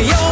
Gally.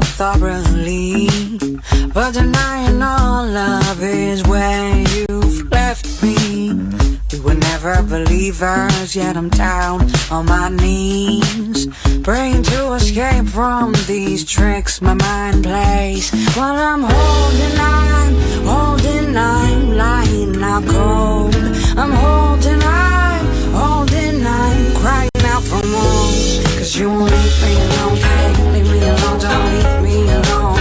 thoroughly, but denying all love is where you've left me. We were never believers, yet I'm down on my knees, praying to escape from these tricks my mind plays. While I'm holding on, holding, I'm lying out cold. I'm holding on, holding, I'm crying out for more. Cause you won't leave me alone, can't leave me alone, don't leave me alone.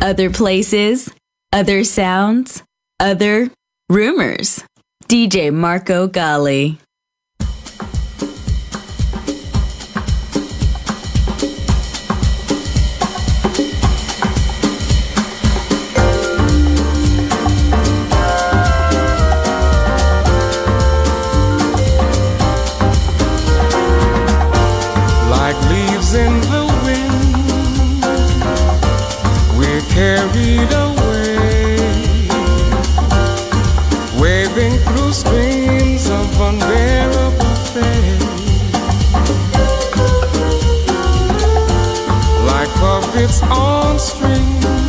Other places, other sounds, other rumors. DJ Marco Gally. it's on string.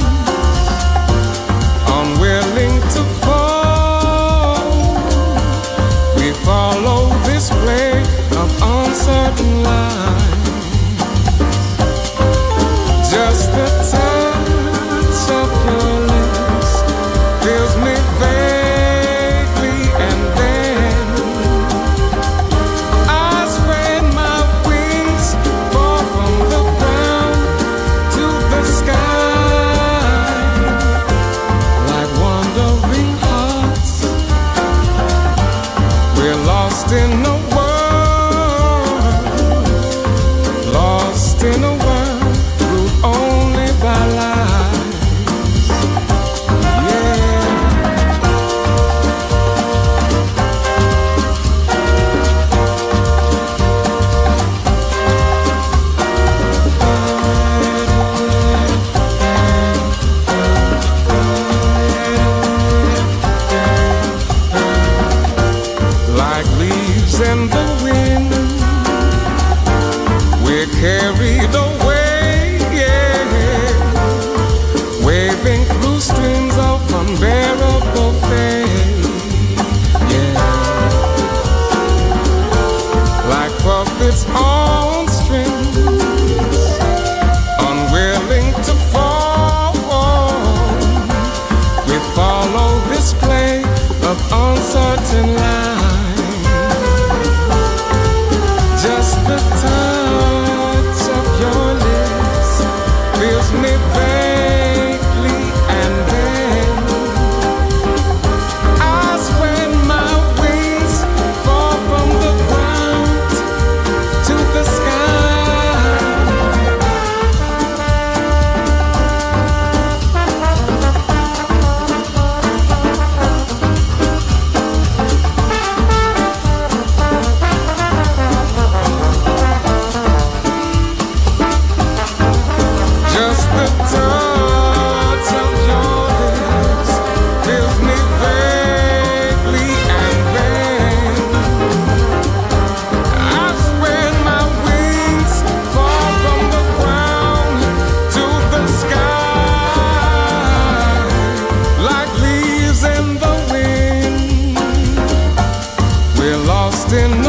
lost in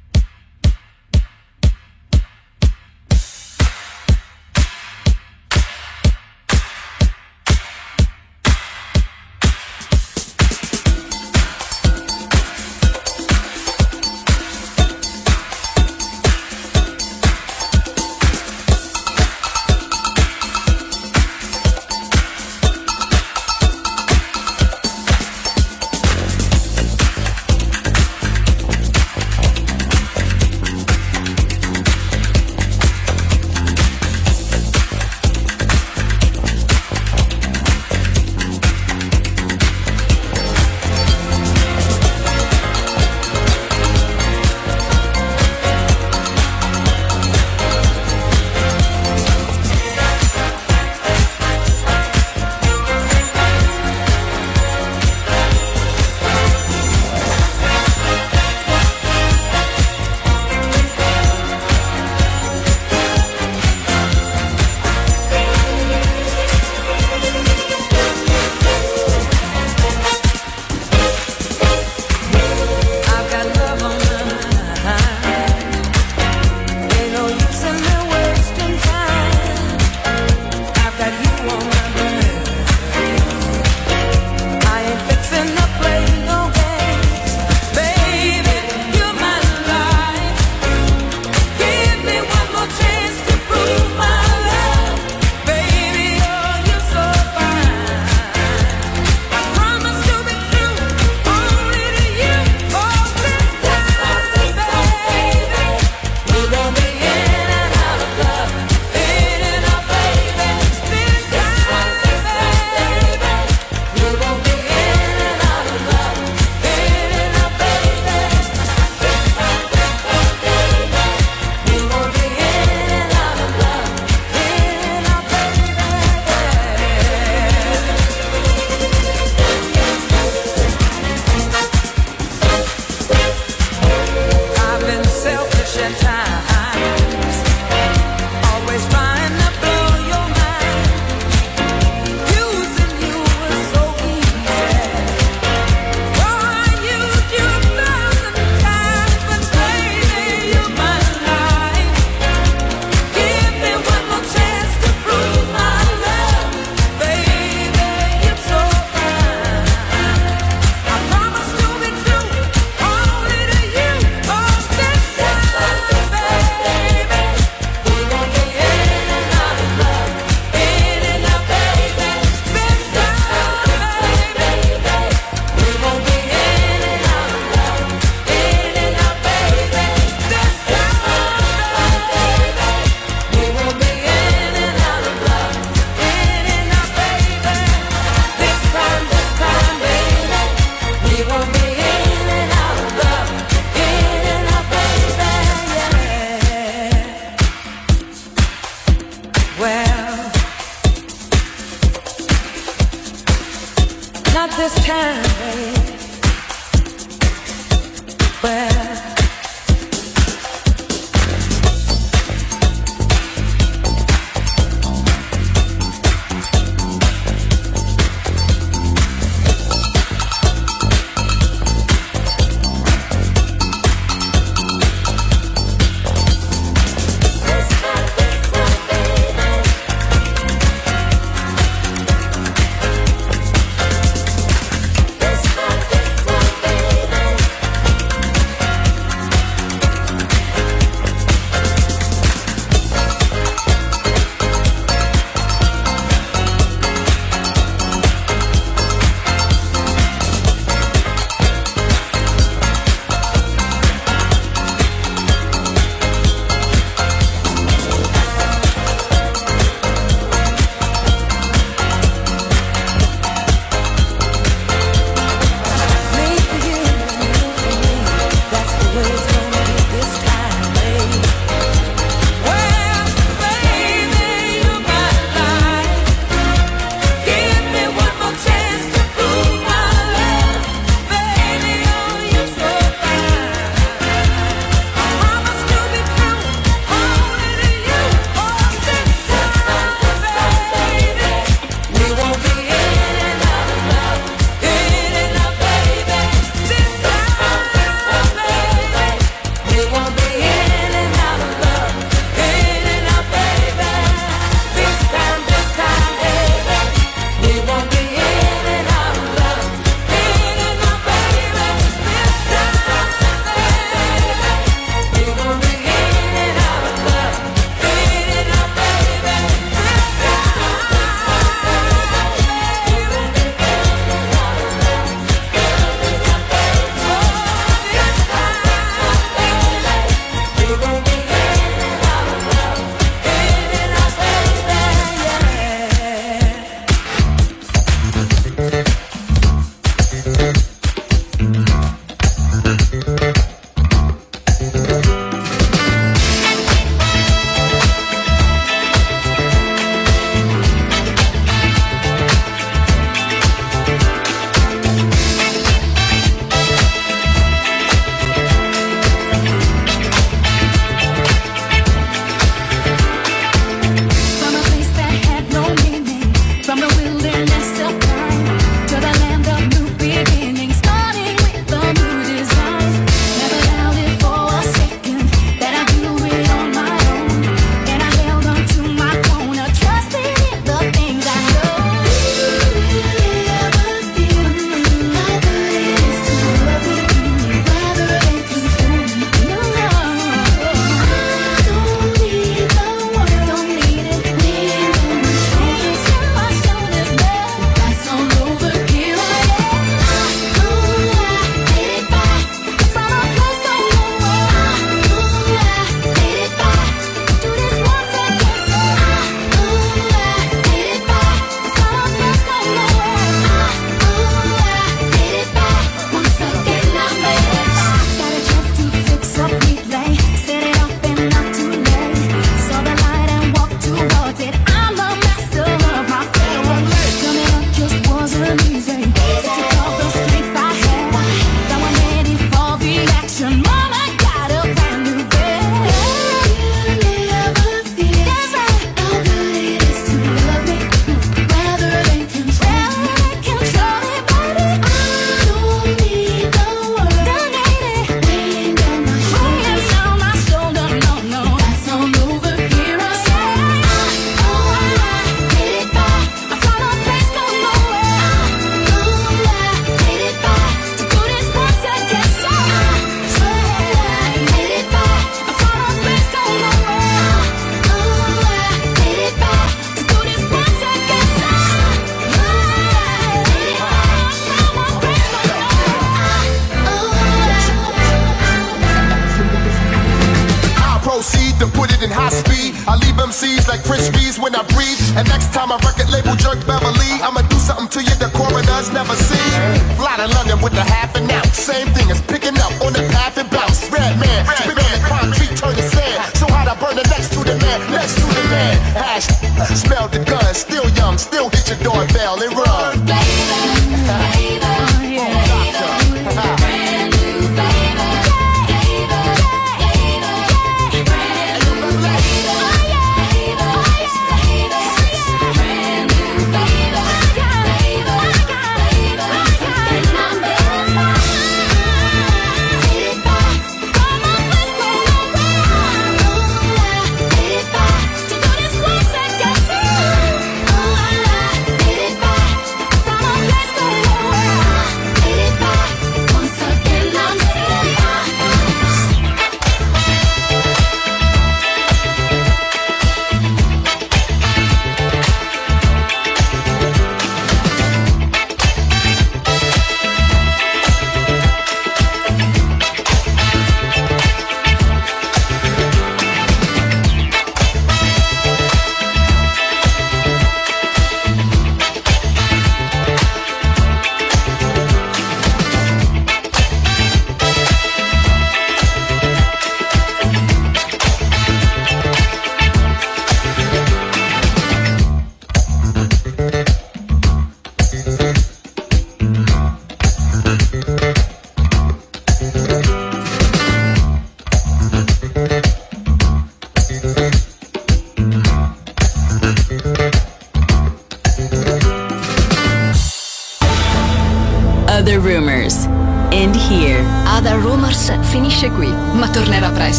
Hit your doorbell and run. Baby,